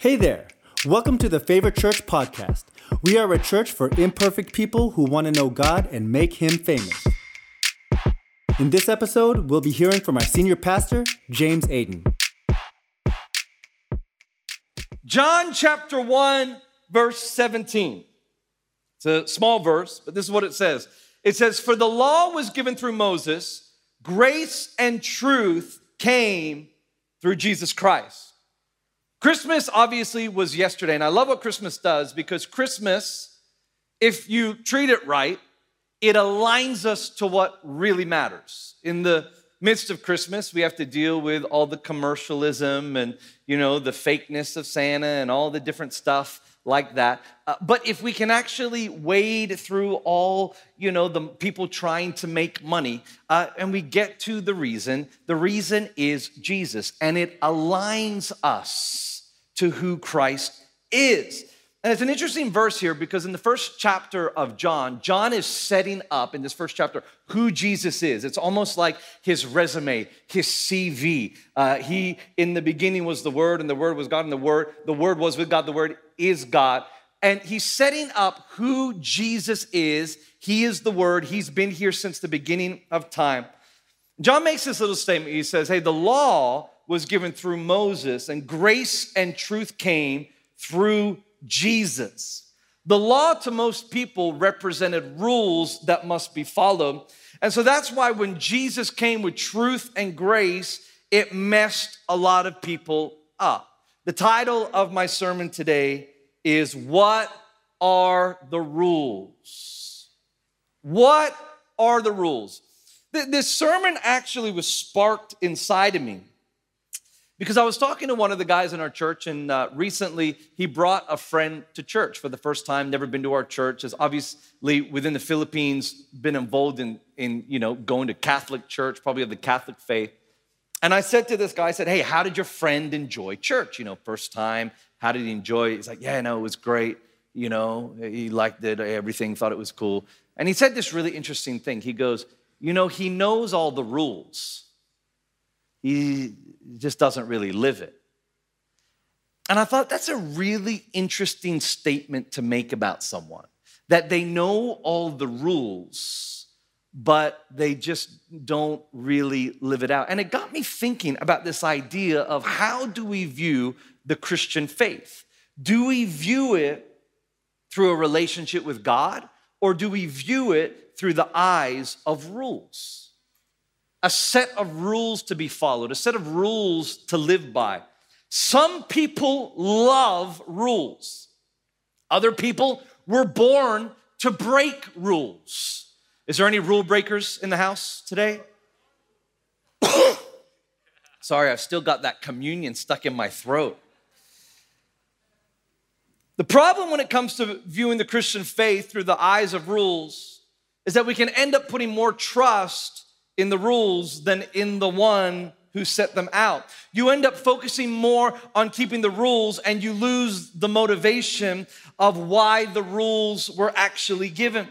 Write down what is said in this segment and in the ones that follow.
Hey there. Welcome to the Favorite Church podcast. We are a church for imperfect people who want to know God and make Him famous. In this episode, we'll be hearing from our senior pastor, James Aiden. John chapter 1, verse 17. It's a small verse, but this is what it says. It says, For the law was given through Moses, grace and truth came through Jesus Christ. Christmas obviously was yesterday, and I love what Christmas does because Christmas, if you treat it right, it aligns us to what really matters. In the midst of Christmas, we have to deal with all the commercialism and, you know, the fakeness of Santa and all the different stuff like that. Uh, but if we can actually wade through all, you know, the people trying to make money, uh, and we get to the reason, the reason is Jesus, and it aligns us to who Christ is. And it's an interesting verse here because in the first chapter of John, John is setting up in this first chapter who Jesus is. It's almost like his resume, his CV. Uh, he, in the beginning, was the Word, and the Word was God, and the Word, the Word was with God, the Word is God. And he's setting up who Jesus is. He is the Word. He's been here since the beginning of time. John makes this little statement. He says, Hey, the law was given through Moses, and grace and truth came through Jesus. The law to most people represented rules that must be followed. And so that's why when Jesus came with truth and grace, it messed a lot of people up. The title of my sermon today is What Are the Rules? What are the rules? This sermon actually was sparked inside of me because I was talking to one of the guys in our church, and uh, recently he brought a friend to church for the first time, never been to our church, has obviously within the Philippines been involved in, in you know, going to Catholic church, probably of the Catholic faith. And I said to this guy, I said, Hey, how did your friend enjoy church? You know, first time, how did he enjoy it? He's like, Yeah, no, it was great. You know, he liked it, everything, thought it was cool. And he said this really interesting thing. He goes, You know, he knows all the rules he just doesn't really live it. And I thought that's a really interesting statement to make about someone that they know all the rules, but they just don't really live it out. And it got me thinking about this idea of how do we view the Christian faith? Do we view it through a relationship with God, or do we view it through the eyes of rules? A set of rules to be followed, a set of rules to live by. Some people love rules. Other people were born to break rules. Is there any rule breakers in the house today? Sorry, I've still got that communion stuck in my throat. The problem when it comes to viewing the Christian faith through the eyes of rules is that we can end up putting more trust in the rules than in the one who set them out. You end up focusing more on keeping the rules and you lose the motivation of why the rules were actually given.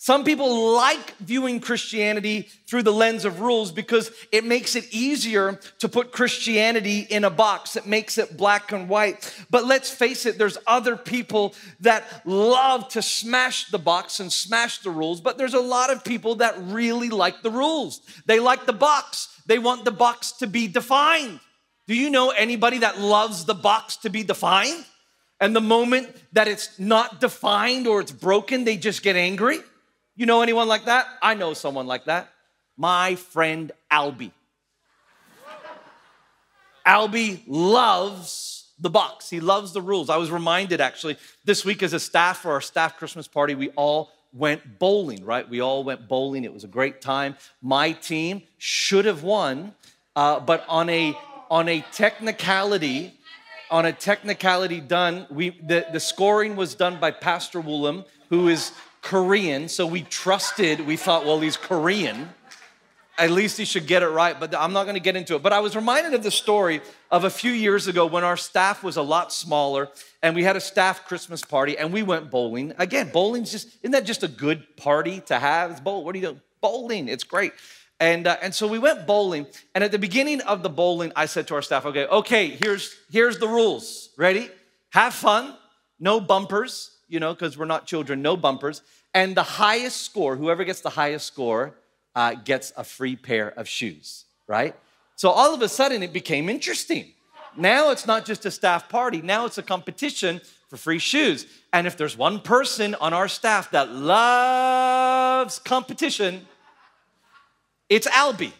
Some people like viewing Christianity through the lens of rules because it makes it easier to put Christianity in a box. It makes it black and white. But let's face it, there's other people that love to smash the box and smash the rules, but there's a lot of people that really like the rules. They like the box, they want the box to be defined. Do you know anybody that loves the box to be defined? And the moment that it's not defined or it's broken, they just get angry? You know anyone like that? I know someone like that. My friend Albie. Albie loves the box. He loves the rules. I was reminded actually this week as a staff for our staff Christmas party, we all went bowling, right? We all went bowling. It was a great time. My team should have won, uh, but on a on a technicality, on a technicality done, we the, the scoring was done by Pastor Woolham, who is Korean, so we trusted, we thought, well, he's Korean. At least he should get it right, but I'm not gonna get into it. But I was reminded of the story of a few years ago when our staff was a lot smaller and we had a staff Christmas party and we went bowling. Again, bowling's just, isn't that just a good party to have? It's bowl, what are you doing? Bowling, it's great. And, uh, and so we went bowling. And at the beginning of the bowling, I said to our staff, okay, okay, here's, here's the rules. Ready? have fun, no bumpers, you know, because we're not children, no bumpers. And the highest score, whoever gets the highest score, uh, gets a free pair of shoes, right? So all of a sudden it became interesting. Now it's not just a staff party, now it's a competition for free shoes. And if there's one person on our staff that loves competition, it's Albie.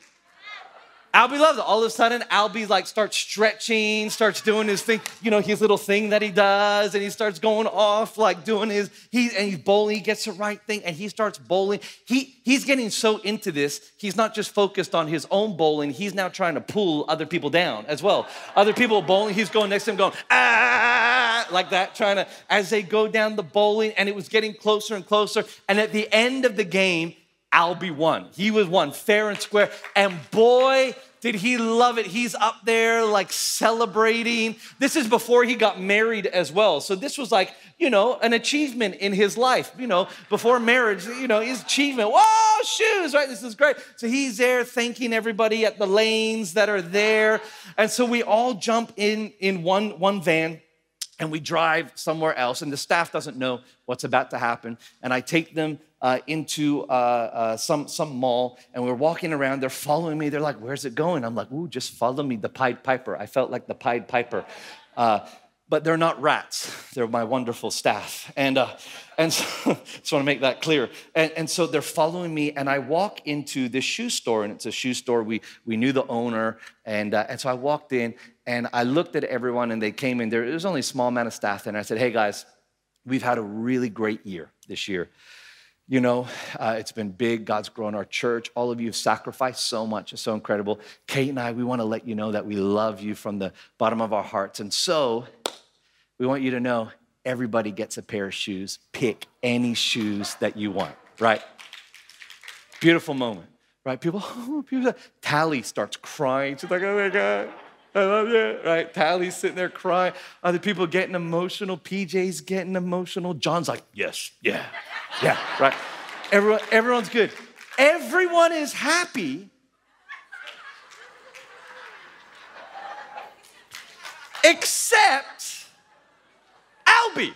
Albie loves it. All of a sudden, Albie like starts stretching, starts doing his thing, you know, his little thing that he does, and he starts going off like doing his he and he's bowling. He gets the right thing, and he starts bowling. He he's getting so into this. He's not just focused on his own bowling. He's now trying to pull other people down as well. Other people bowling. He's going next to him, going ah like that, trying to as they go down the bowling, and it was getting closer and closer. And at the end of the game, Albie won. He was won fair and square. And boy, did he love it. He's up there like celebrating. This is before he got married as well. So this was like, you know, an achievement in his life. You know, before marriage, you know, his achievement. Whoa, shoes, right? This is great. So he's there thanking everybody at the lanes that are there. And so we all jump in in one, one van and we drive somewhere else, and the staff doesn't know what's about to happen. And I take them uh, into uh, uh, some, some mall, and we're walking around. They're following me. They're like, Where's it going? I'm like, Ooh, just follow me, the Pied Piper. I felt like the Pied Piper. Uh, but they're not rats. They're my wonderful staff. And, uh, and so, just want to make that clear. And, and so they're following me, and I walk into this shoe store, and it's a shoe store. We, we knew the owner. And, uh, and so I walked in, and I looked at everyone, and they came in. There was only a small amount of staff, and I said, Hey guys, we've had a really great year this year. You know, uh, it's been big. God's grown our church. All of you have sacrificed so much. It's so incredible. Kate and I, we want to let you know that we love you from the bottom of our hearts. And so we want you to know everybody gets a pair of shoes. Pick any shoes that you want, right? Beautiful moment, right? People, people, Tally starts crying. She's like, oh my God. I love you, right? Tally's sitting there crying. Other people getting emotional. PJ's getting emotional. John's like, yes, yeah, yeah, right? Everyone, everyone's good. Everyone is happy. Except Albie.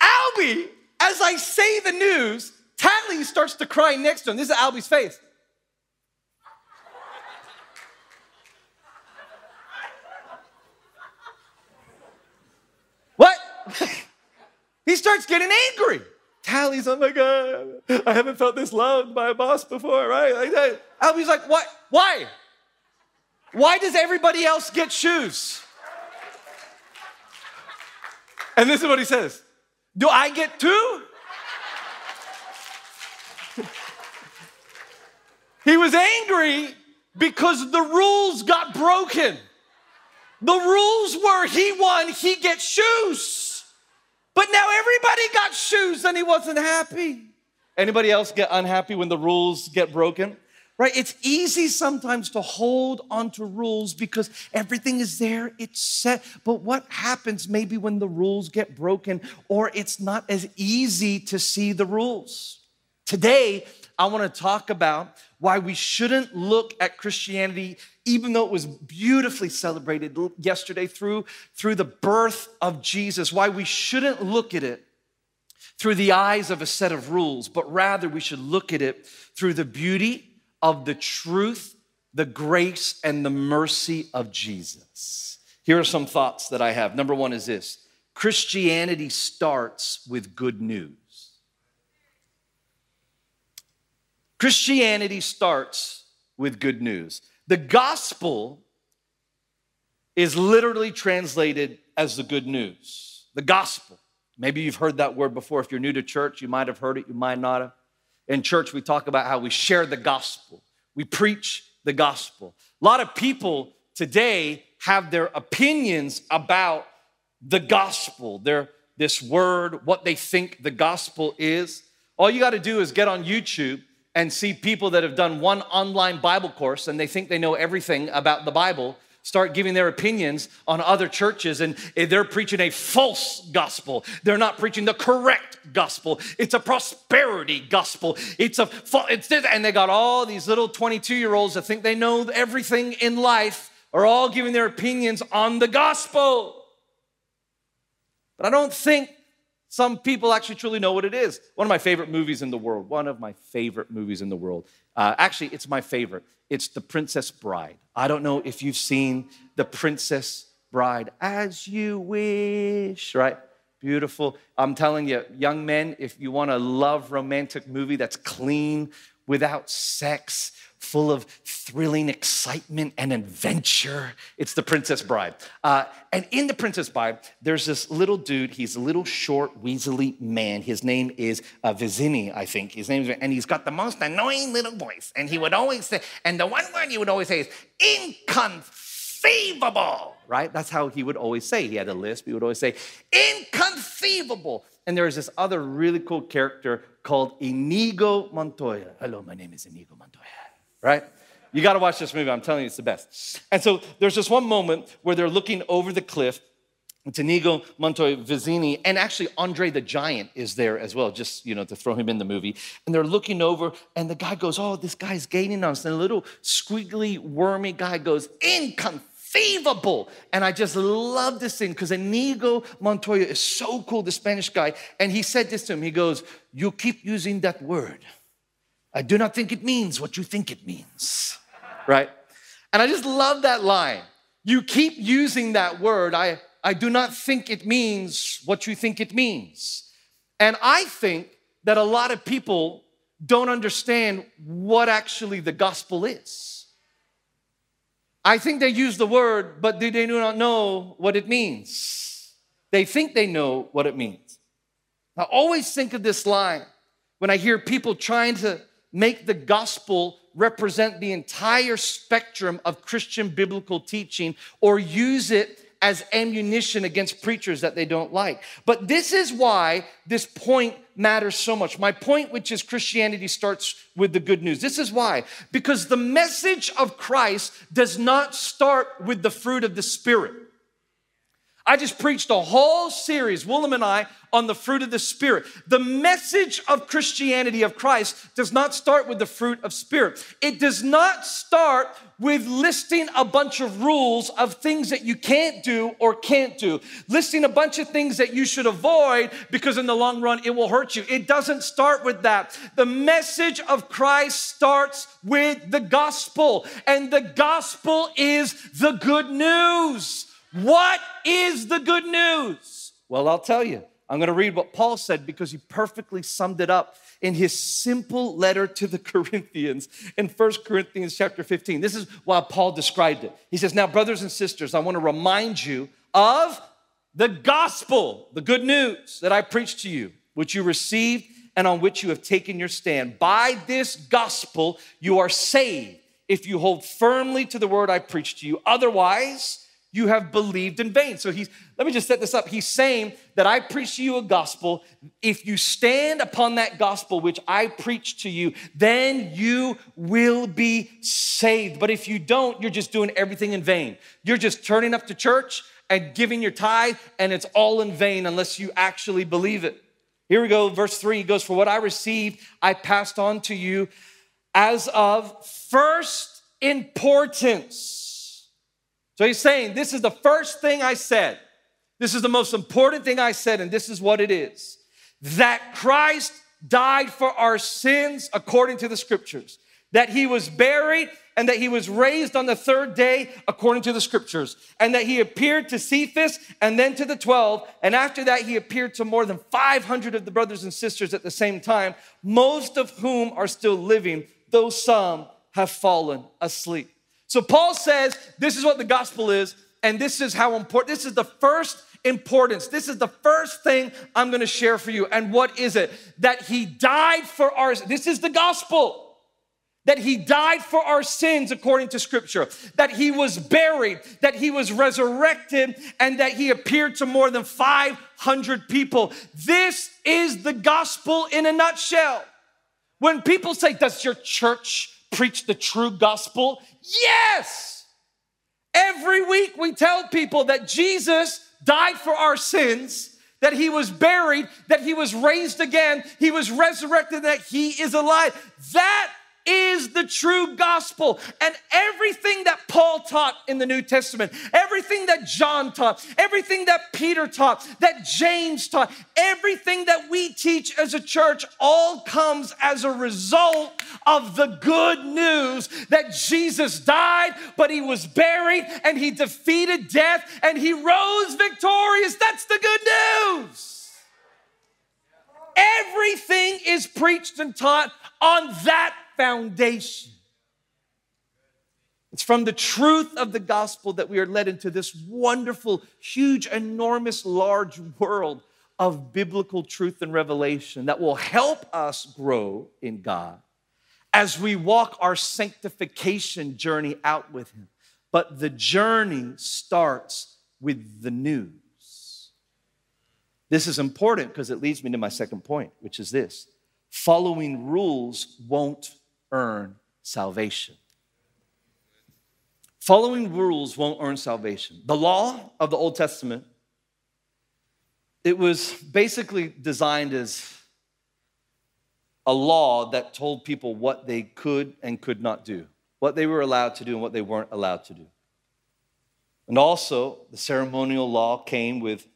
Albie, as I say the news, Tally starts to cry next to him. This is Albie's face. He starts getting angry. Tally's, oh my God, I haven't felt this loved by a boss before, right? Like that. Albie's like, what? Why? Why does everybody else get shoes? And this is what he says Do I get two? he was angry because the rules got broken. The rules were he won, he gets shoes. But now everybody got shoes and he wasn't happy. Anybody else get unhappy when the rules get broken? Right? It's easy sometimes to hold onto rules because everything is there, it's set. But what happens maybe when the rules get broken or it's not as easy to see the rules? Today, I want to talk about why we shouldn't look at Christianity, even though it was beautifully celebrated yesterday through, through the birth of Jesus, why we shouldn't look at it through the eyes of a set of rules, but rather we should look at it through the beauty of the truth, the grace, and the mercy of Jesus. Here are some thoughts that I have. Number one is this Christianity starts with good news. Christianity starts with good news. The gospel is literally translated as the good news. The gospel. Maybe you've heard that word before. If you're new to church, you might have heard it, you might not have. In church, we talk about how we share the gospel, we preach the gospel. A lot of people today have their opinions about the gospel, their, this word, what they think the gospel is. All you got to do is get on YouTube and see people that have done one online Bible course and they think they know everything about the Bible start giving their opinions on other churches and eh, they're preaching a false gospel. They're not preaching the correct gospel. It's a prosperity gospel. It's a it's this, and they got all these little 22 year olds that think they know everything in life are all giving their opinions on the gospel. But I don't think some people actually truly know what it is. One of my favorite movies in the world, one of my favorite movies in the world. Uh, actually, it's my favorite. It's The Princess Bride. I don't know if you've seen The Princess Bride. As you wish, right? Beautiful. I'm telling you, young men, if you want a love romantic movie that's clean, without sex, full of thrilling excitement and adventure. It's The Princess Bride. Uh, and in The Princess Bride, there's this little dude. He's a little short, weaselly man. His name is uh, Vizzini, I think. His name is, and he's got the most annoying little voice. And he would always say, and the one word he would always say is inconceivable, right? That's how he would always say. He had a lisp. He would always say, inconceivable. And there was this other really cool character called Inigo Montoya. Hello, my name is Inigo Montoya right? You got to watch this movie. I'm telling you, it's the best. And so there's this one moment where they're looking over the cliff. It's Montoya Vizzini, and actually Andre the Giant is there as well, just you know to throw him in the movie. And they're looking over, and the guy goes, "Oh, this guy's gaining on us." And the little squiggly, wormy guy goes, "Inconceivable!" And I just love this thing because Inigo Montoya is so cool, the Spanish guy. And he said this to him. He goes, "You keep using that word." I do not think it means what you think it means, right? And I just love that line. You keep using that word. I, I do not think it means what you think it means. And I think that a lot of people don't understand what actually the gospel is. I think they use the word, but they do not know what it means. They think they know what it means. I always think of this line when I hear people trying to make the gospel represent the entire spectrum of Christian biblical teaching or use it as ammunition against preachers that they don't like. But this is why this point matters so much. My point, which is Christianity starts with the good news. This is why. Because the message of Christ does not start with the fruit of the Spirit. I just preached a whole series, Willem and I, on the fruit of the Spirit. The message of Christianity of Christ does not start with the fruit of Spirit. It does not start with listing a bunch of rules of things that you can't do or can't do, listing a bunch of things that you should avoid because in the long run it will hurt you. It doesn't start with that. The message of Christ starts with the gospel, and the gospel is the good news. What is the good news? Well, I'll tell you. I'm going to read what Paul said because he perfectly summed it up in his simple letter to the Corinthians in 1 Corinthians chapter 15. This is why Paul described it. He says, Now, brothers and sisters, I want to remind you of the gospel, the good news that I preached to you, which you received and on which you have taken your stand. By this gospel, you are saved if you hold firmly to the word I preached to you. Otherwise, you have believed in vain. So he's, let me just set this up. He's saying that I preach to you a gospel. If you stand upon that gospel which I preach to you, then you will be saved. But if you don't, you're just doing everything in vain. You're just turning up to church and giving your tithe, and it's all in vain unless you actually believe it. Here we go, verse three he goes, For what I received, I passed on to you as of first importance so he's saying, This is the first thing I said. This is the most important thing I said, and this is what it is that Christ died for our sins according to the scriptures, that he was buried and that he was raised on the third day according to the scriptures, and that he appeared to Cephas and then to the 12, and after that he appeared to more than 500 of the brothers and sisters at the same time, most of whom are still living, though some have fallen asleep. So Paul says this is what the gospel is, and this is how important, this is the first importance. This is the first thing I'm gonna share for you. And what is it? That he died for our, this is the gospel. That he died for our sins according to scripture, that he was buried, that he was resurrected, and that he appeared to more than 500 people. This is the gospel in a nutshell. When people say, Does your church preach the true gospel? Yes. Every week we tell people that Jesus died for our sins, that he was buried, that he was raised again, he was resurrected, that he is alive. That is the true gospel. And everything that Paul taught in the New Testament, everything that John taught, everything that Peter taught, that James taught, everything that we teach as a church all comes as a result of the good news that Jesus died, but he was buried and he defeated death and he rose victorious. That's the good news. Everything is preached and taught on that foundation. It's from the truth of the gospel that we are led into this wonderful, huge, enormous, large world of biblical truth and revelation that will help us grow in God as we walk our sanctification journey out with Him. But the journey starts with the news. This is important because it leads me to my second point, which is this following rules won't earn salvation. Following rules won't earn salvation. The law of the Old Testament, it was basically designed as a law that told people what they could and could not do, what they were allowed to do and what they weren't allowed to do. And also, the ceremonial law came with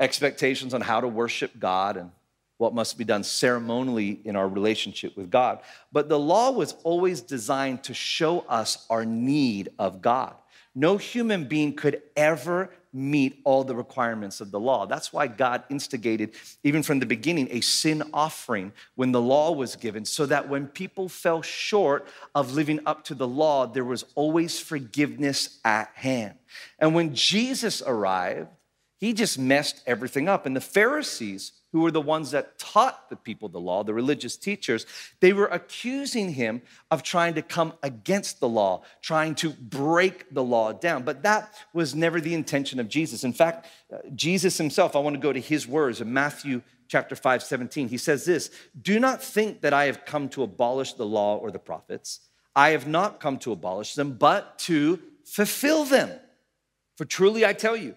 expectations on how to worship God and what must be done ceremonially in our relationship with God. But the law was always designed to show us our need of God. No human being could ever meet all the requirements of the law. That's why God instigated, even from the beginning, a sin offering when the law was given, so that when people fell short of living up to the law, there was always forgiveness at hand. And when Jesus arrived, he just messed everything up. And the Pharisees, who were the ones that taught the people the law, the religious teachers, they were accusing him of trying to come against the law, trying to break the law down. But that was never the intention of Jesus. In fact, uh, Jesus himself, I want to go to his words in Matthew chapter 5, 17. He says this Do not think that I have come to abolish the law or the prophets. I have not come to abolish them, but to fulfill them. For truly I tell you,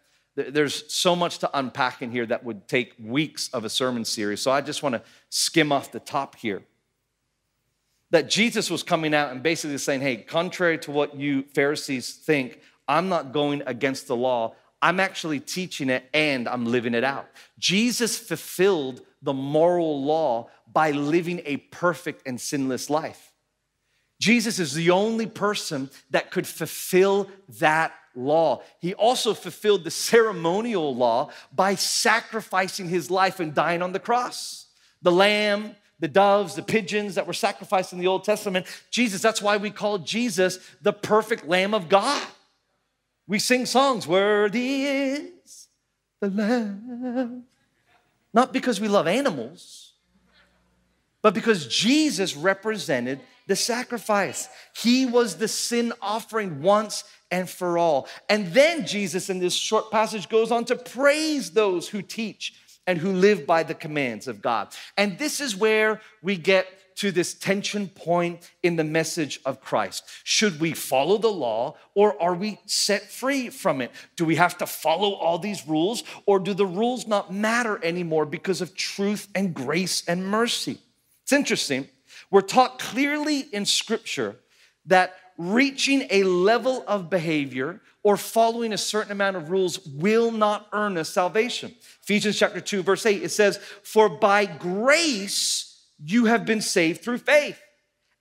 There's so much to unpack in here that would take weeks of a sermon series. So I just want to skim off the top here. That Jesus was coming out and basically saying, hey, contrary to what you Pharisees think, I'm not going against the law. I'm actually teaching it and I'm living it out. Jesus fulfilled the moral law by living a perfect and sinless life. Jesus is the only person that could fulfill that law. He also fulfilled the ceremonial law by sacrificing his life and dying on the cross. The lamb, the doves, the pigeons that were sacrificed in the Old Testament. Jesus, that's why we call Jesus the perfect Lamb of God. We sing songs, Worthy is the Lamb. Not because we love animals, but because Jesus represented the sacrifice. He was the sin offering once and for all. And then Jesus, in this short passage, goes on to praise those who teach and who live by the commands of God. And this is where we get to this tension point in the message of Christ. Should we follow the law or are we set free from it? Do we have to follow all these rules or do the rules not matter anymore because of truth and grace and mercy? It's interesting. We're taught clearly in Scripture that reaching a level of behavior or following a certain amount of rules will not earn us salvation. Ephesians chapter 2 verse 8 it says, "For by grace you have been saved through faith.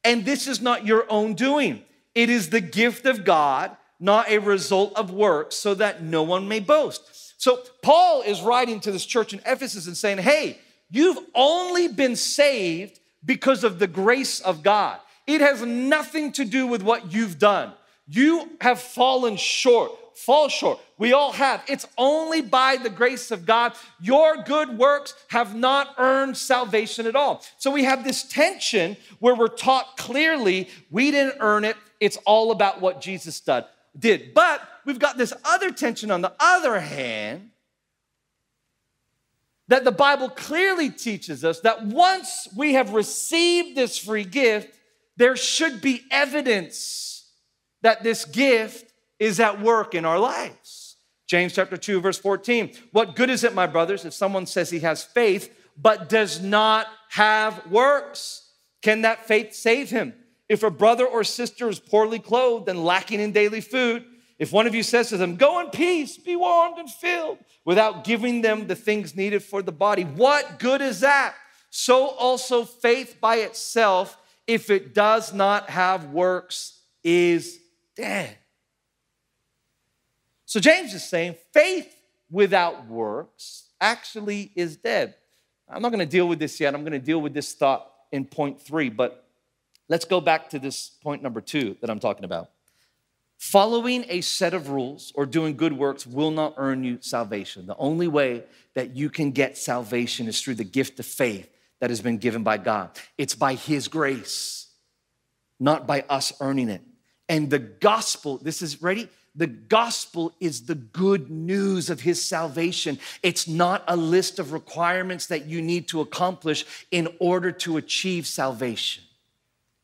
And this is not your own doing. It is the gift of God, not a result of works, so that no one may boast." So Paul is writing to this church in Ephesus and saying, "Hey, you've only been saved because of the grace of God. It has nothing to do with what you've done. You have fallen short, fall short. We all have. It's only by the grace of God. Your good works have not earned salvation at all. So we have this tension where we're taught clearly we didn't earn it. It's all about what Jesus did. did. But we've got this other tension on the other hand that the Bible clearly teaches us that once we have received this free gift, there should be evidence that this gift is at work in our lives. James chapter 2 verse 14. What good is it, my brothers, if someone says he has faith but does not have works? Can that faith save him? If a brother or sister is poorly clothed and lacking in daily food, if one of you says to them, Go in peace, be warmed and filled, without giving them the things needed for the body, what good is that? So also faith by itself, if it does not have works, is dead. So James is saying faith without works actually is dead. I'm not going to deal with this yet. I'm going to deal with this thought in point three, but let's go back to this point number two that I'm talking about. Following a set of rules or doing good works will not earn you salvation. The only way that you can get salvation is through the gift of faith that has been given by God. It's by His grace, not by us earning it. And the gospel, this is ready? The gospel is the good news of his salvation. It's not a list of requirements that you need to accomplish in order to achieve salvation.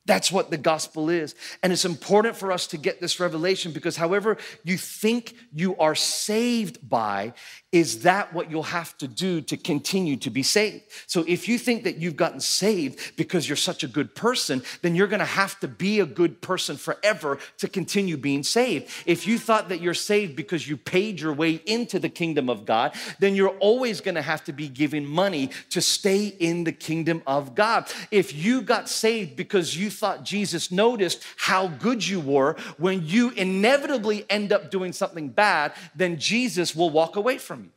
That's what the gospel is. And it's important for us to get this revelation because, however, you think you are saved by, is that what you'll have to do to continue to be saved? So, if you think that you've gotten saved because you're such a good person, then you're gonna have to be a good person forever to continue being saved. If you thought that you're saved because you paid your way into the kingdom of God, then you're always gonna have to be giving money to stay in the kingdom of God. If you got saved because you thought Jesus noticed how good you were, when you inevitably end up doing something bad, then Jesus will walk away from you.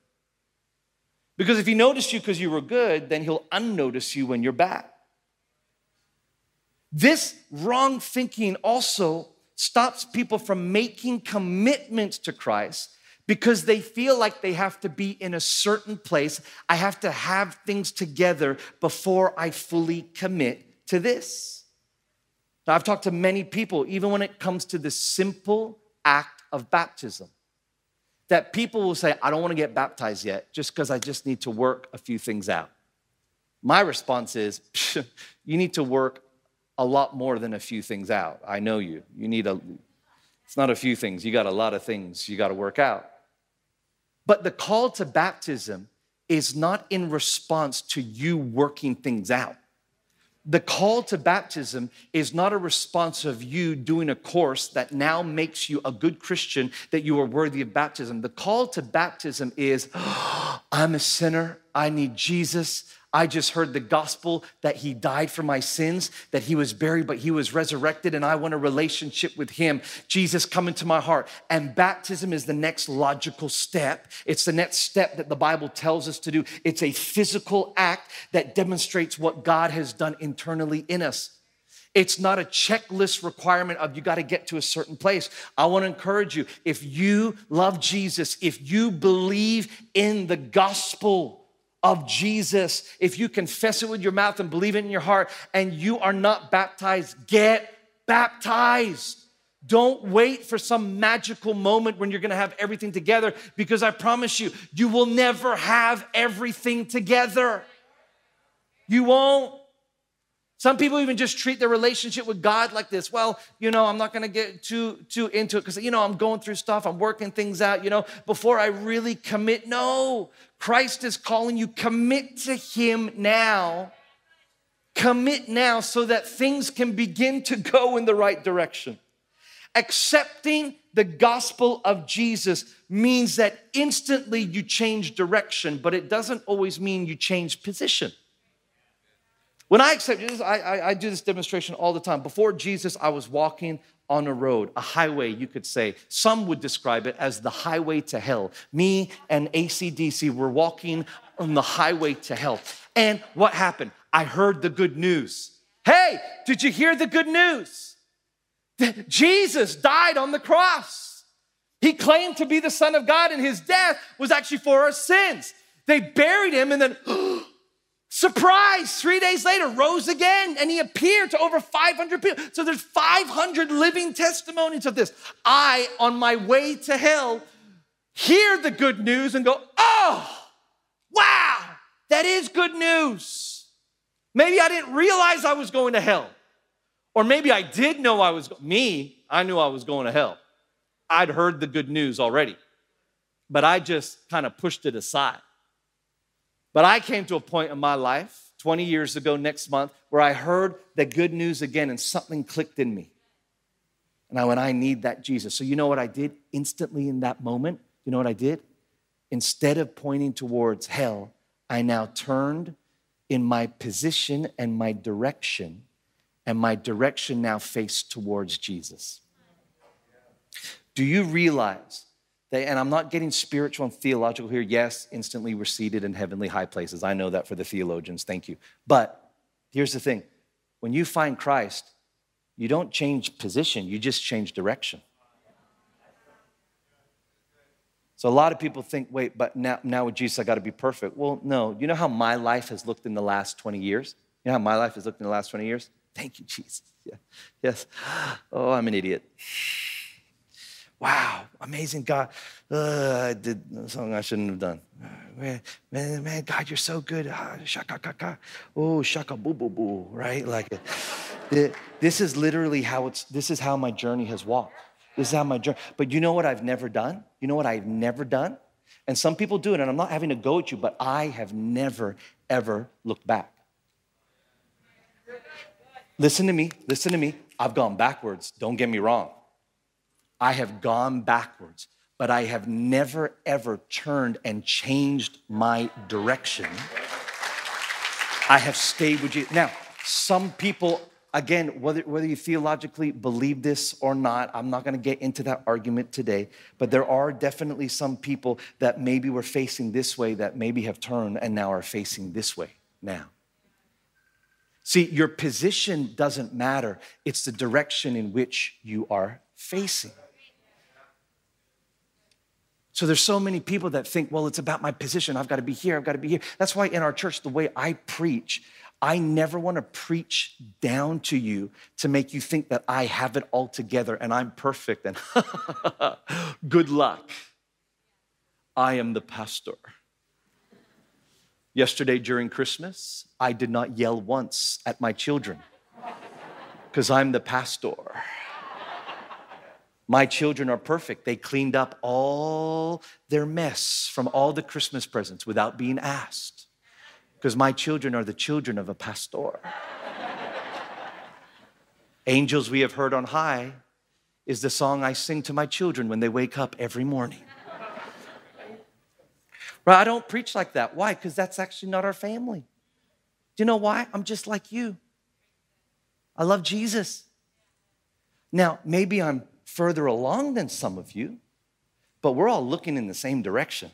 Because if he noticed you because you were good, then he'll unnotice you when you're bad. This wrong thinking also stops people from making commitments to Christ because they feel like they have to be in a certain place. I have to have things together before I fully commit to this. Now, I've talked to many people, even when it comes to the simple act of baptism that people will say, I don't want to get baptized yet just because I just need to work a few things out. My response is, you need to work a lot more than a few things out. I know you. You need a, it's not a few things, you got a lot of things you got to work out. But the call to baptism is not in response to you working things out the call to baptism is not a response of you doing a course that now makes you a good Christian, that you are worthy of baptism. The call to baptism is oh, I'm a sinner, I need Jesus, I just heard the gospel that he died for my sins, that he was buried, but he was resurrected, and I want a relationship with him. Jesus, come into my heart. And baptism is the next logical step. It's the next step that the Bible tells us to do. It's a physical act that demonstrates what God has done internally in us. It's not a checklist requirement of you got to get to a certain place. I want to encourage you if you love Jesus, if you believe in the gospel, of Jesus, if you confess it with your mouth and believe it in your heart and you are not baptized, get baptized. Don't wait for some magical moment when you're gonna have everything together because I promise you, you will never have everything together. You won't. Some people even just treat their relationship with God like this. Well, you know, I'm not going to get too too into it because you know I'm going through stuff. I'm working things out. You know, before I really commit. No, Christ is calling you commit to Him now. Commit now so that things can begin to go in the right direction. Accepting the gospel of Jesus means that instantly you change direction, but it doesn't always mean you change position. When I accept Jesus, I, I, I, do this demonstration all the time. Before Jesus, I was walking on a road, a highway, you could say. Some would describe it as the highway to hell. Me and ACDC were walking on the highway to hell. And what happened? I heard the good news. Hey, did you hear the good news? Jesus died on the cross. He claimed to be the Son of God, and his death was actually for our sins. They buried him, and then oh, Surprise! Three days later, rose again, and he appeared to over 500 people. So there's 500 living testimonies of this. I, on my way to hell, hear the good news and go, oh, wow, that is good news. Maybe I didn't realize I was going to hell. Or maybe I did know I was, me, I knew I was going to hell. I'd heard the good news already, but I just kind of pushed it aside. But I came to a point in my life 20 years ago next month where I heard the good news again and something clicked in me. And I went, I need that Jesus. So you know what I did instantly in that moment? You know what I did? Instead of pointing towards hell, I now turned in my position and my direction, and my direction now faced towards Jesus. Do you realize that, and I'm not getting spiritual and theological here. Yes, instantly we're seated in heavenly high places. I know that for the theologians. Thank you. But here's the thing when you find Christ, you don't change position, you just change direction. So a lot of people think, wait, but now, now with Jesus, I got to be perfect. Well, no. You know how my life has looked in the last 20 years? You know how my life has looked in the last 20 years? Thank you, Jesus. Yeah. Yes. Oh, I'm an idiot. Wow, amazing God. Uh, I did something I shouldn't have done. Man, man, man God, you're so good. Ah, shaka, kaka. Oh, shaka, boo, boo, boo, right? Like, it, this is literally how it's, this is how my journey has walked. This is how my journey. But you know what I've never done? You know what I've never done? And some people do it, and I'm not having to go at you, but I have never, ever looked back. Listen to me, listen to me. I've gone backwards, don't get me wrong. I have gone backwards, but I have never, ever turned and changed my direction. I have stayed with you. Now, some people again, whether, whether you theologically believe this or not, I'm not going to get into that argument today, but there are definitely some people that maybe were facing this way that maybe have turned and now are facing this way now. See, your position doesn't matter, it's the direction in which you are facing. So there's so many people that think, well, it's about my position. I've got to be here. I've got to be here. That's why in our church, the way I preach, I never want to preach down to you to make you think that I have it all together and I'm perfect and good luck. I am the pastor. Yesterday during Christmas, I did not yell once at my children because I'm the pastor. My children are perfect. They cleaned up all their mess from all the Christmas presents without being asked because my children are the children of a pastor. Angels we have heard on high is the song I sing to my children when they wake up every morning. Right? I don't preach like that. Why? Because that's actually not our family. Do you know why? I'm just like you. I love Jesus. Now, maybe I'm further along than some of you, but we're all looking in the same direction.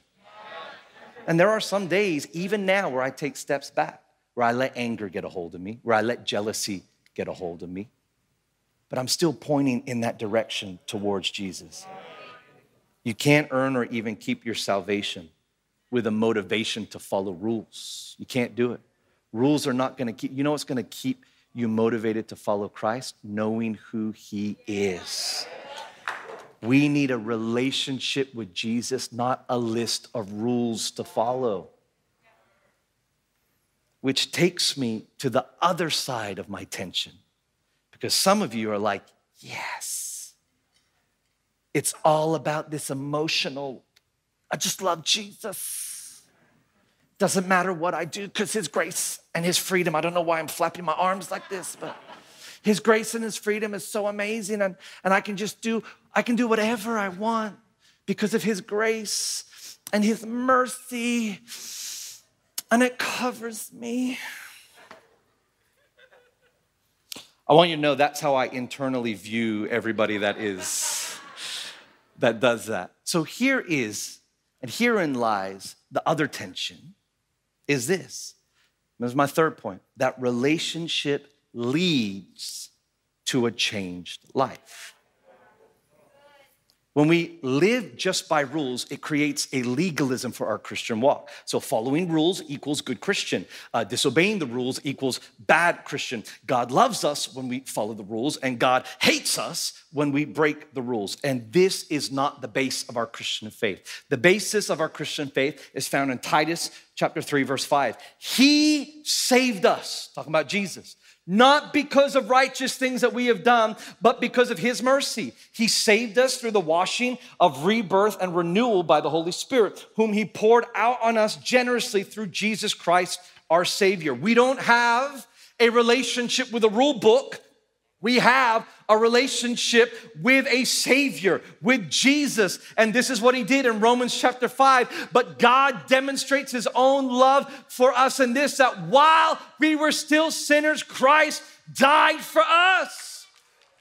And there are some days, even now, where I take steps back, where I let anger get a hold of me, where I let jealousy get a hold of me. But I'm still pointing in that direction towards Jesus. You can't earn or even keep your salvation with a motivation to follow rules. You can't do it. Rules are not to keep, you know what's to keep you motivated to follow Christ? Knowing who He is. We need a relationship with Jesus, not a list of rules to follow. Which takes me to the other side of my tension. Because some of you are like, yes. It's all about this emotional, I just love Jesus. Doesn't matter what I do because his grace and his freedom. I don't know why I'm flapping my arms like this, but his grace and his freedom is so amazing, and, and I can just do, I can do whatever I want because of his grace and his mercy, and it covers me. I want you to know that's how I internally view everybody that is that does that. So here is, and herein lies the other tension is this. Is my third point that relationship leads to a changed life. When we live just by rules, it creates a legalism for our Christian walk. So, following rules equals good Christian. Uh, disobeying the rules equals bad Christian. God loves us when we follow the rules, and God hates us when we break the rules. And this is not the base of our Christian faith. The basis of our Christian faith is found in Titus chapter 3, verse 5. He saved us, talking about Jesus not because of righteous things that we have done, but because of His mercy. He saved us through the washing of rebirth and renewal by the Holy Spirit, whom He poured out on us generously through Jesus Christ, our Savior. We don't have a relationship with a rule book we have a relationship with a Savior, with Jesus. And this is what He did in Romans chapter 5. But God demonstrates His own love for us in this that while we were still sinners, Christ died for us.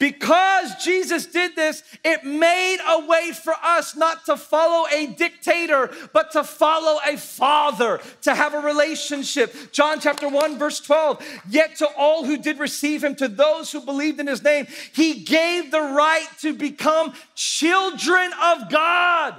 Because Jesus did this, it made a way for us not to follow a dictator, but to follow a father, to have a relationship. John chapter 1, verse 12. Yet to all who did receive him, to those who believed in his name, he gave the right to become children of God.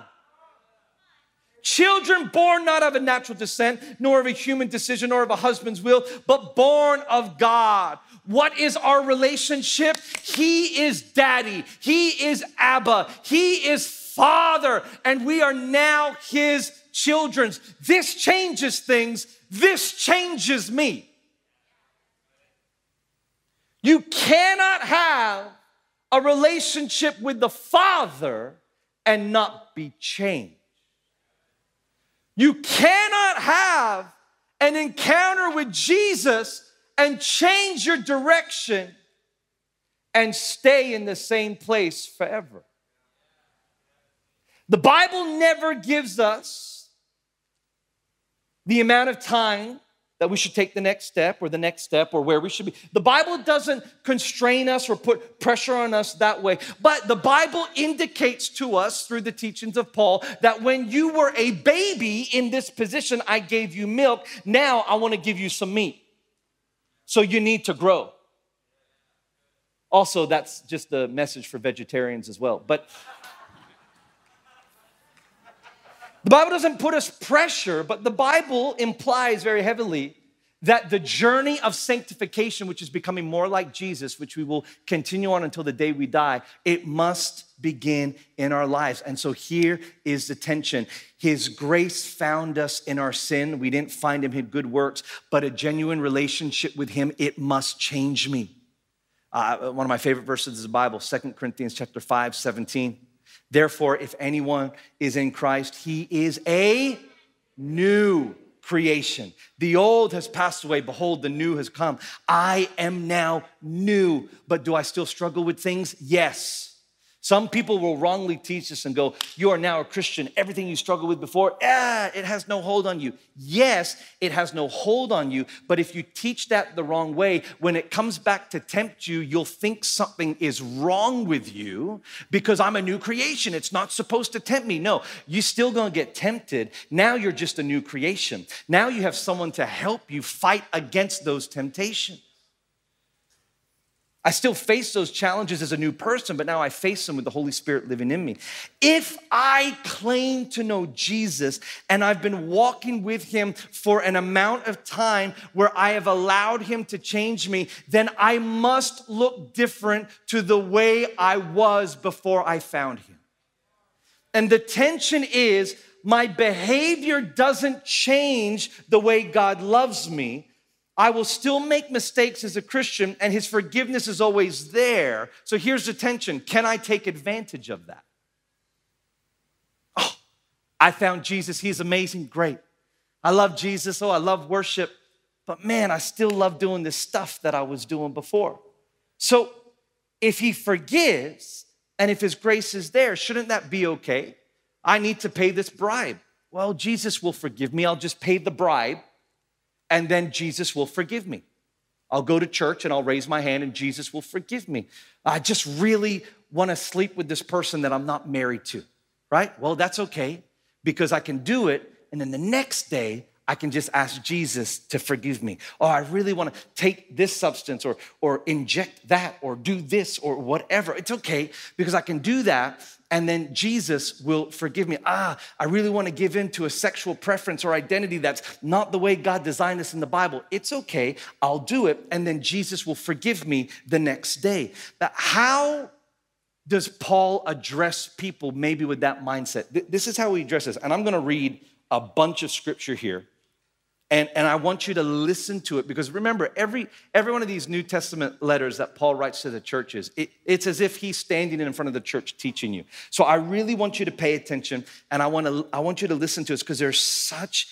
Children born not of a natural descent, nor of a human decision, nor of a husband's will, but born of God. What is our relationship? He is daddy. He is Abba. He is father. And we are now his children. This changes things. This changes me. You cannot have a relationship with the Father and not be changed. You cannot have an encounter with Jesus and change your direction and stay in the same place forever. The Bible never gives us the amount of time that we should take the next step or the next step or where we should be. The Bible doesn't constrain us or put pressure on us that way. But the Bible indicates to us through the teachings of Paul that when you were a baby in this position, I gave you milk. Now I want to give you some meat. So you need to grow. Also, that's just a message for vegetarians as well. But the Bible doesn't put us pressure, but the Bible implies very heavily that the journey of sanctification, which is becoming more like Jesus, which we will continue on until the day we die, it must begin in our lives. And so here is the tension. His grace found us in our sin. We didn't find him in good works, but a genuine relationship with him, it must change me. Uh, one of my favorite verses is the Bible, Second Corinthians chapter 5, 17. Therefore, if anyone is in Christ, he is a new creation. The old has passed away. Behold, the new has come. I am now new. But do I still struggle with things? Yes. Some people will wrongly teach us and go, You are now a Christian. Everything you struggled with before, ah, it has no hold on you. Yes, it has no hold on you, but if you teach that the wrong way, when it comes back to tempt you, you'll think something is wrong with you because I'm a new creation. It's not supposed to tempt me. No, you're still gonna get tempted. Now you're just a new creation. Now you have someone to help you fight against those temptations. I still face those challenges as a new person, but now I face them with the Holy Spirit living in me. If I claim to know Jesus and I've been walking with him for an amount of time where I have allowed him to change me, then I must look different to the way I was before I found him. And the tension is my behavior doesn't change the way God loves me I will still make mistakes as a Christian, and his forgiveness is always there. So here's the tension can I take advantage of that? Oh, I found Jesus. He's amazing. Great. I love Jesus. Oh, I love worship. But man, I still love doing this stuff that I was doing before. So if he forgives and if his grace is there, shouldn't that be okay? I need to pay this bribe. Well, Jesus will forgive me. I'll just pay the bribe and then Jesus will forgive me. I'll go to church and I'll raise my hand and Jesus will forgive me. I just really want to sleep with this person that I'm not married to, right? Well, that's okay because I can do it. And then the next day, I can just ask Jesus to forgive me. Oh, I really want to take this substance or, or inject that or do this or whatever. It's okay because I can do that and then Jesus will forgive me. Ah, I really want to give in to a sexual preference or identity that's not the way God designed us in the Bible. It's okay, I'll do it, and then Jesus will forgive me the next day. But how does Paul address people maybe with that mindset? This is how he addresses, and I'm going to read a bunch of scripture here and, and I want you to listen to it because remember, every, every one of these New Testament letters that Paul writes to the churches, it, it's as if he's standing in front of the church teaching you. So I really want you to pay attention and I, want to, I want you to listen to this because there's such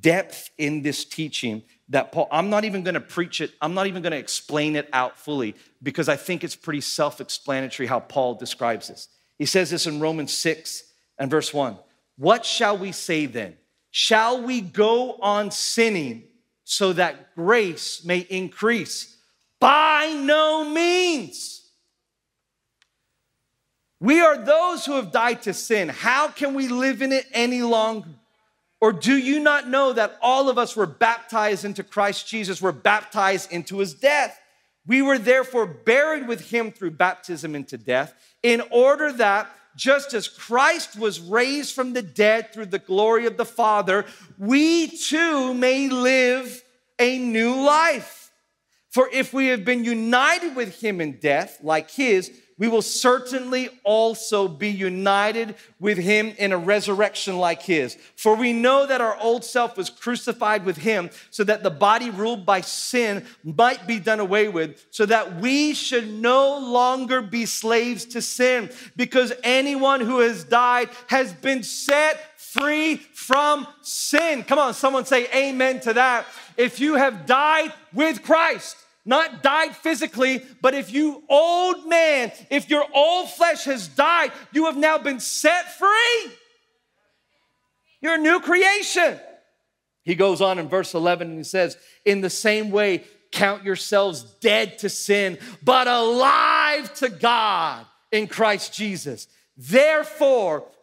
depth in this teaching that Paul, I'm not even going to preach it, I'm not even going to explain it out fully because I think it's pretty self explanatory how Paul describes this. He says this in Romans 6 and verse 1. What shall we say then? Shall we go on sinning so that grace may increase? By no means. We are those who have died to sin. How can we live in it any longer? Or do you not know that all of us were baptized into Christ Jesus, were baptized into his death? We were therefore buried with him through baptism into death, in order that just as Christ was raised from the dead through the glory of the Father, we too may live a new life. For if we have been united with him in death, like his, we will certainly also be united with him in a resurrection like his. For we know that our old self was crucified with him so that the body ruled by sin might be done away with, so that we should no longer be slaves to sin, because anyone who has died has been set free from sin. Come on, someone say amen to that. If you have died with Christ, not died physically, but if you old man, if your old flesh has died, you have now been set free. You're a new creation. He goes on in verse 11 and he says, In the same way, count yourselves dead to sin, but alive to God in Christ Jesus. Therefore,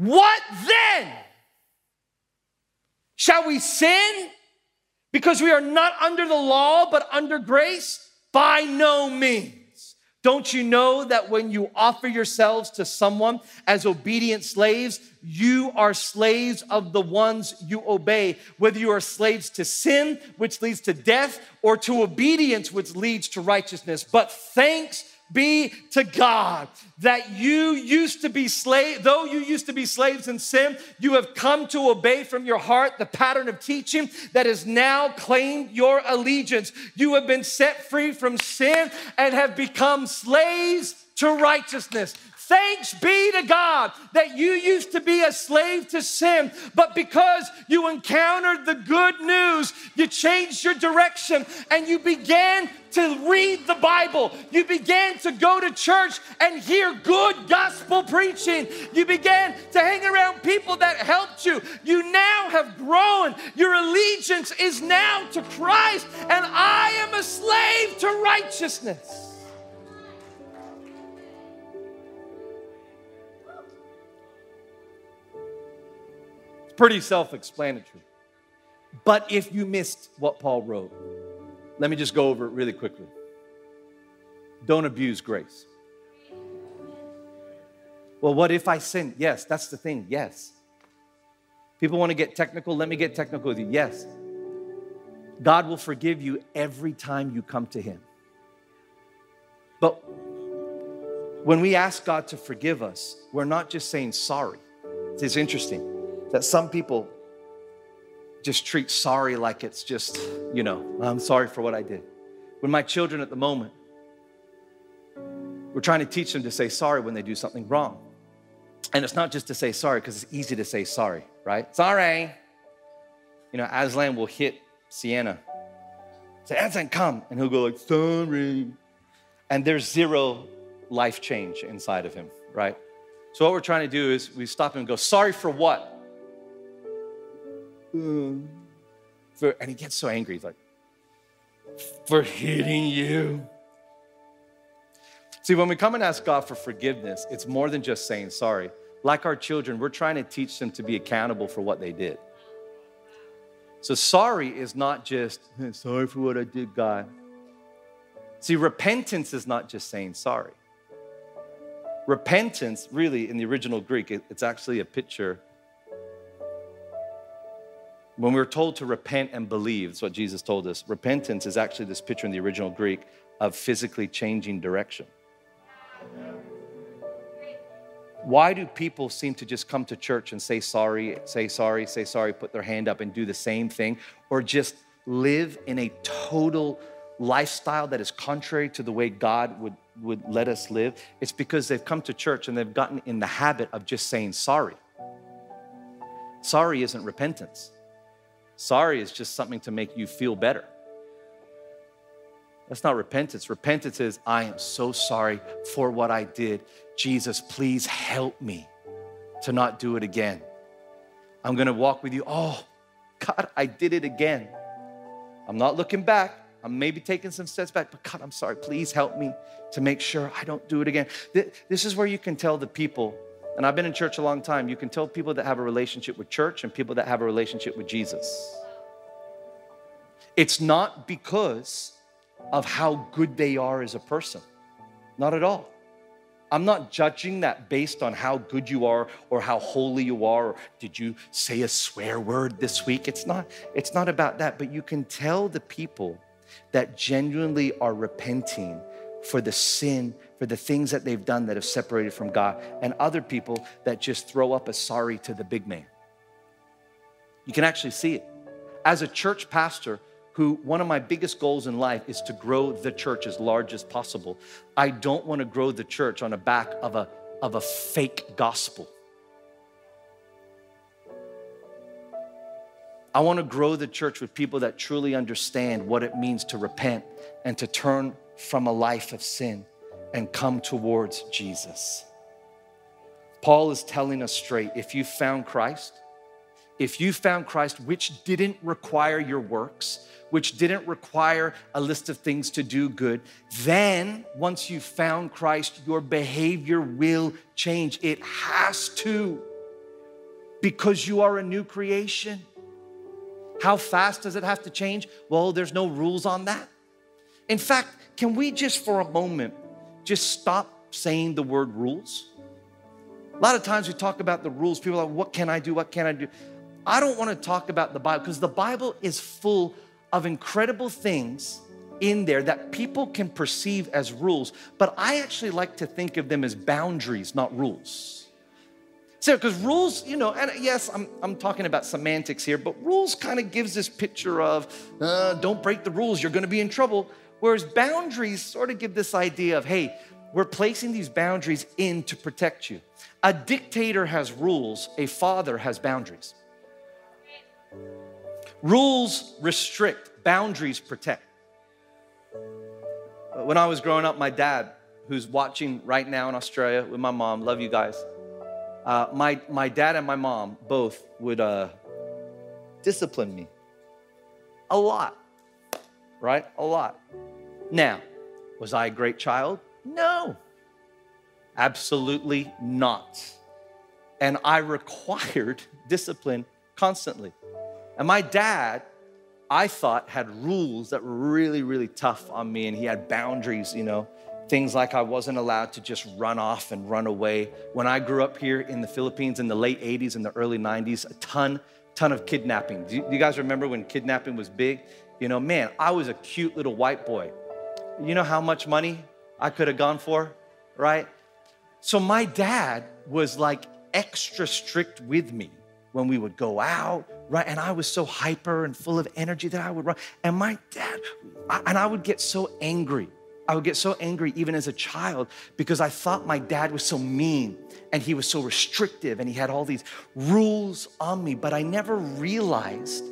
What then? Shall we sin because we are not under the law but under grace? By no means. Don't you know that when you offer yourselves to someone as obedient slaves, you are slaves of the ones you obey, whether you are slaves to sin, which leads to death, or to obedience, which leads to righteousness. But thanks be to God that you used to be slave, though you used to be slaves in sin, you have come to obey from your heart the pattern of teaching that has now claimed your allegiance. You have been set free from sin and have become slaves to righteousness. Thanks be to God that you used to be a slave to sin, but because you encountered the good news, you changed your direction and you began to read the Bible. You began to go to church and hear good gospel preaching. You began to hang around people that helped you. You now have grown. Your allegiance is now to Christ, and I am a slave to righteousness. Pretty self explanatory. But if you missed what Paul wrote, let me just go over it really quickly. Don't abuse grace. Well, what if I sin? Yes, that's the thing. Yes. People want to get technical. Let me get technical with you. Yes. God will forgive you every time you come to Him. But when we ask God to forgive us, we're not just saying sorry. It's interesting that some people just treat sorry like it's just, you know, I'm sorry for what I did. When my children at the moment, we're trying to teach them to say sorry when they do something wrong. And it's not just to say sorry, because it's easy to say sorry, right? Sorry. You know, Aslan will hit Sienna. Say, Aslan, come. And he'll go like, sorry. And there's zero life change inside of him, right? So what we're trying to do is we stop him and go, sorry for what? For, and he gets so angry. He's like, for hitting you. See, when we come and ask God for forgiveness, it's more than just saying sorry. Like our children, we're trying to teach them to be accountable for what they did. So, sorry is not just, sorry for what I did, God. See, repentance is not just saying sorry. Repentance, really, in the original Greek, it's actually a picture. When we are told to repent and believe, that's what Jesus told us. Repentance is actually this picture in the original Greek of physically changing direction. Why do people seem to just come to church and say sorry, say sorry, say sorry, put their hand up and do the same thing, or just live in a total lifestyle that is contrary to the way God would, would let us live? It's because they've come to church and they've gotten in the habit of just saying sorry. Sorry isn't repentance, sorry is just something to make you feel better. That's not repentance. Repentance is, I am so sorry for what I did. Jesus, please help me to not do it again. I'm gonna walk with you. Oh, God, I did it again. I'm not looking back. I'm maybe taking some steps back, but God, I'm sorry. Please help me to make sure I don't do it again. This is where you can tell the people, and I've been in church a long time, you can tell people that have a relationship with church and people that have a relationship with Jesus. It's not because of how good they are as a person. Not at all. I'm not judging that based on how good you are or how holy you are or did you say a swear word this week? It's not it's not about that, but you can tell the people that genuinely are repenting for the sin, for the things that they've done that have separated from God, and other people that just throw up a sorry to the big man. You can actually see it. As a church pastor, who one of my biggest goals in life is to grow the church as large as possible. I don't want to grow the church on the back of a, of a fake gospel. I want to grow the church with people that truly understand what it means to repent and to turn from a life of sin and come towards Jesus. Paul is telling us straight if you found Christ, if you found Christ, which didn't require your works, which didn't require a list of things to do good, then once you found Christ, your behavior will change. It has to, because you are a new creation. How fast does it have to change? Well, there's no rules on that. In fact, can we just for a moment just stop saying the word rules? A lot of times we talk about the rules. People are like, what can I do? What can I do? I don't want to talk about the Bible because the Bible is full of incredible things in there that people can perceive as rules, but I actually like to think of them as boundaries, not rules. So, because rules, you know, and yes, I'm, I'm talking about semantics here, but rules kind of gives this picture of uh, don't break the rules, you're gonna be in trouble. Whereas boundaries sort of give this idea of, hey, we're placing these boundaries in to protect you. A dictator has rules, a father has boundaries. Rules restrict, boundaries protect. When I was growing up, my dad, who's watching right now in Australia with my mom, love you guys. Uh, my, my dad and my mom both would uh, discipline me a lot, right? A lot. Now, was I a great child? No, absolutely not. And I required discipline constantly. And my dad, I thought, had rules that were really, really tough on me, and he had boundaries, you know, things like I wasn't allowed to just run off and run away. When I grew up here in the Philippines in the late 80s and the early 90s, a ton, ton of kidnapping. Do you, guys remember when kidnapping was big? You know, man, I was a cute little white boy. You know how much money I could have gone for, right? So my dad was like extra strict with me when we would go out, right? And I was so hyper and full of energy that I would run. And my dad, and I would get so angry. I would get so angry even as a child because I thought my dad was so mean and he was so restrictive and he had all these rules on me. But I never realized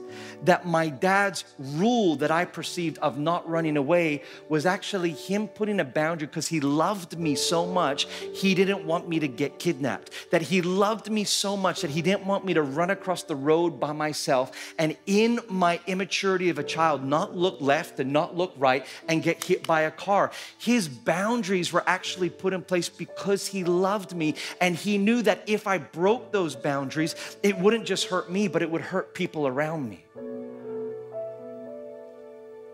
that my dad's rule that I perceived of not running away was actually him putting a boundary because he loved me so much, he didn't want me to get kidnapped. That he loved me so much that he didn't want me to run across the road by myself and in my immaturity of a child, not look left and not look right and get hit by a car. His boundaries were actually put in place because he loved me and he knew that if I broke those boundaries, it wouldn't just hurt me, but it would hurt people around me.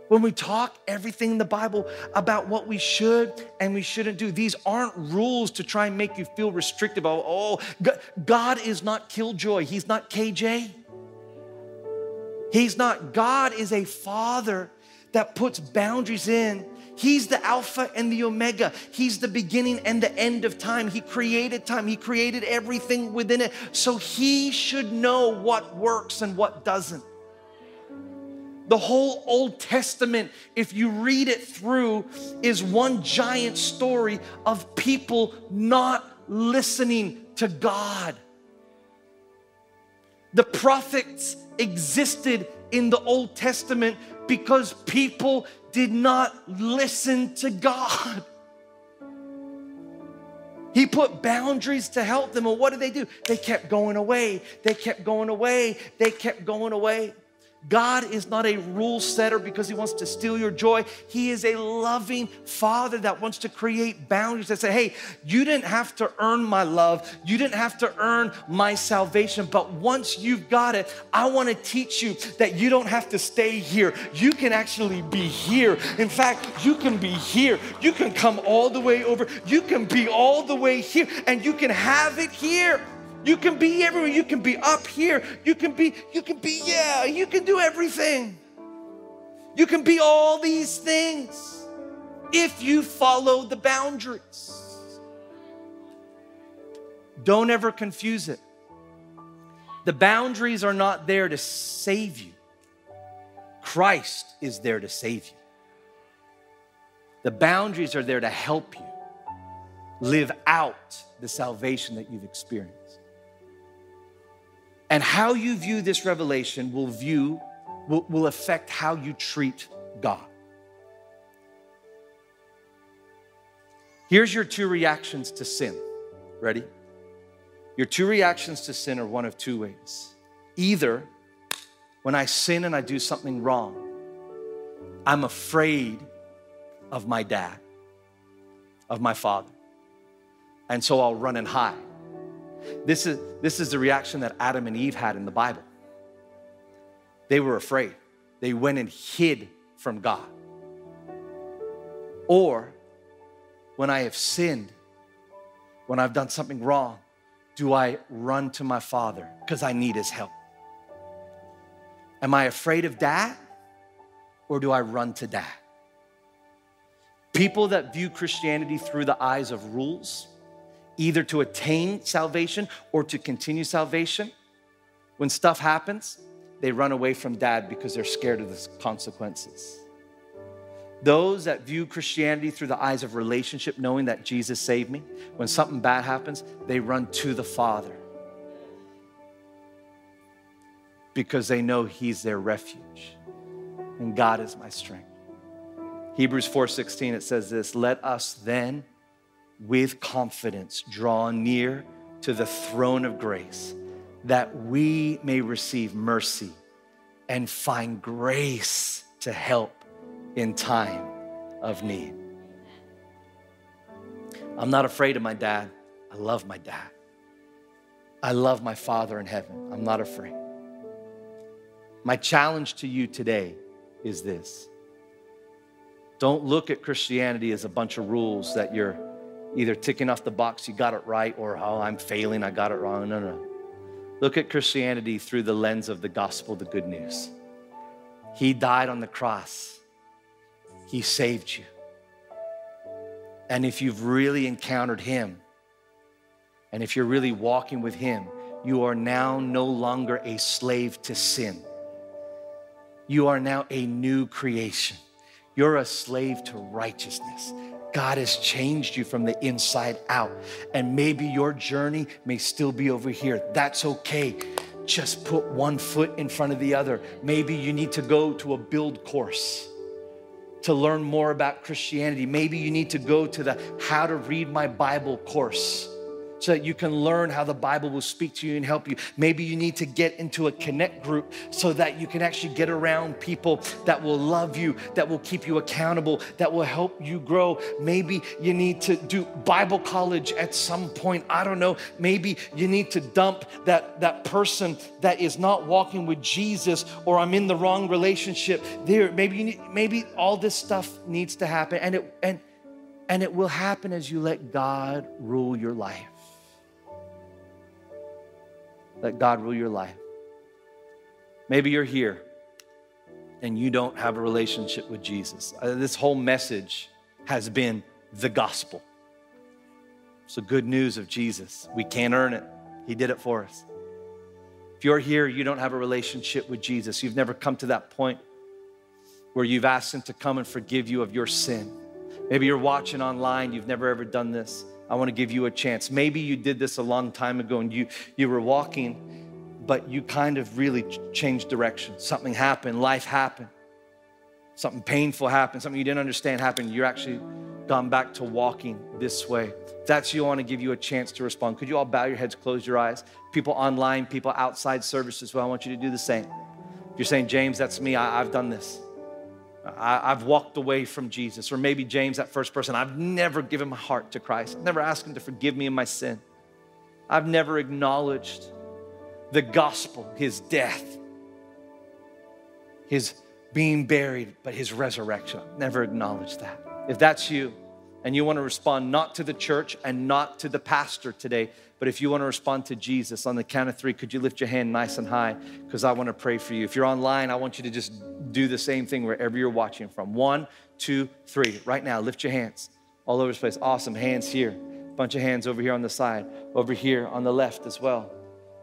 When we talk everything in the Bible about what we should and we shouldn't do, these aren't rules to try and make you feel restrictive. Oh, oh God is not killjoy. He's not KJ. He's not. God is a father that puts boundaries in. He's the Alpha and the Omega. He's the beginning and the end of time. He created time, He created everything within it. So He should know what works and what doesn't. The whole Old Testament, if you read it through, is one giant story of people not listening to God. The prophets existed in the Old Testament because people did not listen to God. He put boundaries to help them. And what did they do? They kept going away. They kept going away. They kept going away. God is not a rule setter because he wants to steal your joy. He is a loving father that wants to create boundaries that say, hey, you didn't have to earn my love. You didn't have to earn my salvation. But once you've got it, I want to teach you that you don't have to stay here. You can actually be here. In fact, you can be here. You can come all the way over. You can be all the way here and you can have it here. You can be everywhere. You can be up here. You can be, you can be, yeah, you can do everything. You can be all these things if you follow the boundaries. Don't ever confuse it. The boundaries are not there to save you, Christ is there to save you. The boundaries are there to help you live out the salvation that you've experienced. And how you view this revelation will view will, will affect how you treat God. Here's your two reactions to sin. Ready? Your two reactions to sin are one of two ways. Either when I sin and I do something wrong, I'm afraid of my dad, of my father. And so I'll run and hide. This is, this is the reaction that Adam and Eve had in the Bible. They were afraid, they went and hid from God. Or when I have sinned, when I've done something wrong, do I run to my father because I need his help? Am I afraid of dad or do I run to dad? People that view Christianity through the eyes of rules either to attain salvation or to continue salvation, when stuff happens, they run away from dad because they're scared of the consequences. Those that view Christianity through the eyes of relationship, knowing that Jesus saved me, when something bad happens, they run to the Father because they know He's their refuge and God is my strength. Hebrews 4:16 it says this, let us then with confidence draw near to the throne of grace that we may receive mercy and find grace to help in time of need. I'm not afraid of my dad. I love my dad. I love my Father in heaven. I'm not afraid. My challenge to you today is this don't look at Christianity as a bunch of rules that you're either ticking off the box, you got it right, or oh, I'm failing, I got it wrong. No, no. Look at Christianity through the lens of the gospel, the good news. He died on the cross, He saved you. And if you've really encountered Him, and if you're really walking with Him, you are now no longer a slave to sin. You are now a new creation. You're a slave to righteousness. God has changed you from the inside out. And maybe your journey may still be over here. That's okay just put one foot in front of the other. Maybe you need to go to a build course to learn more about Christianity. Maybe you need to go to the How to Read My Bible course so that you can learn how the Bible will speak to you and help you. Maybe you need to get into a connect group so that you can actually get around people that will love you, that will keep you accountable, that will help you grow. Maybe you need to do Bible college at some point. I don't know. Maybe you need to dump that, that person that is not walking with Jesus or I'm in the wrong relationship. There, maybe you need, maybe all this stuff needs to happen and it and and it will happen as you let God rule your life. Let God rule your life. Maybe you're here and you don't have a relationship with Jesus. Uh, this whole message has been the gospel. The good news of Jesus. We can't earn it, He did it for us. If you're here, you don't have a relationship with Jesus, you've never come to that point where you've asked Him to come and forgive you of your sin. Maybe you're watching online, you've never ever done this. I want to give you a chance. Maybe you did this a long time ago and you, you were walking, but you kind of really changed direction. Something happened, life happened, something painful happened, something you didn't understand happened. You're actually gone back to walking this way. That's you, I want to give you a chance to respond. Could you all bow your heads, close your eyes? People online, people outside service as well, I want you to do the same. If you're saying, James, that's me, I, I've done this. I, have walked away from Jesus. Or maybe James, that first person, I've never given my heart to Christ, I've never asked Him to forgive me of my sin. I've never acknowledged the gospel, His death, His being buried, but His resurrection. Never acknowledged that. If that's you, and you want to respond not to the church and not to the pastor today, but if you want to respond to Jesus on the count of three, could you lift your hand nice and high? Because I want to pray for you. If you're online, I want you to just do the same thing wherever you're watching from. One, two, three. Right now, lift your hands all over this place. Awesome. Hands here. Bunch of hands over here on the side, over here on the left as well,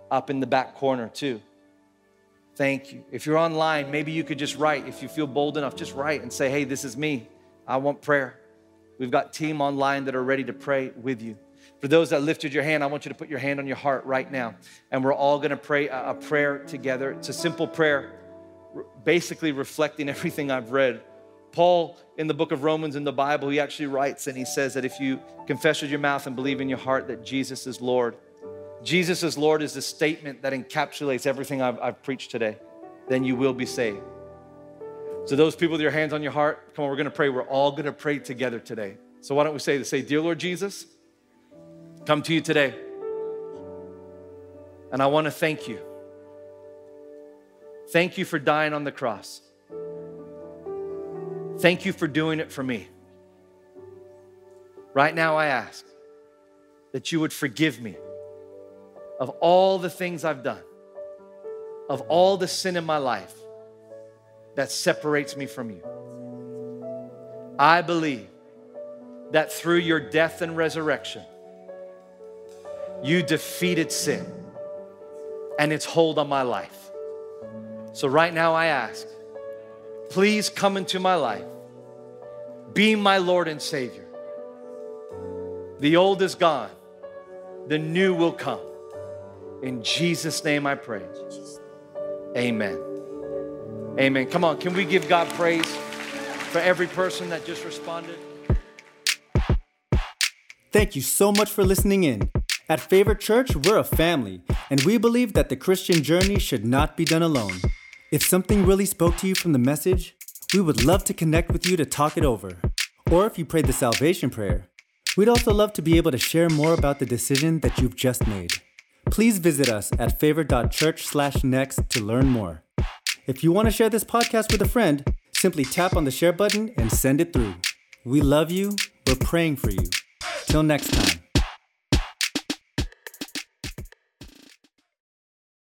up in the back corner too. Thank you. If you're online, maybe you could just write. If you feel bold enough, just write and say, hey, this is me. I want prayer. We've got team online that are ready to pray with you. For those that lifted your hand, I want you to put your hand on your heart right now. And we're all gonna pray a, prayer together. It's a simple prayer, basically reflecting everything I've read. Paul, in the book of Romans in the Bible, he actually writes and he says that if you confess with your mouth and believe in your heart that Jesus is Lord, Jesus is Lord is the statement that encapsulates everything I've, I've preached today, then you will be saved. So, those people with your hands on your heart, come on, we're gonna pray. We're all gonna pray together today. So, why don't we say this? Say, Dear Lord Jesus, come to you today. And I want to thank you. Thank you for dying on the cross. Thank you for doing it for me. Right now, I ask that you would forgive me of all the things I've done, of all the sin in my life that separates me from you. I believe that through your death and resurrection, you defeated sin and its hold on my life. So, right now, I ask, please come into my life, be my Lord and Savior. The old is gone, the new will come. In Jesus' name I pray. Amen. Amen. Come on, can we give God praise for every person that just responded? Thank you so much for listening in. At Favorite Church, we're a family, and we believe that the Christian journey should not be done alone. If something really spoke to you from the message, we would love to connect with you to talk it over. Or if you prayed the salvation prayer, we'd also love to be able to share more about the decision that you've just made. Please visit us at favorite.church/next to learn more. If you want to share this podcast with a friend, simply tap on the share button and send it through. We love you. We're praying for you. Till next time.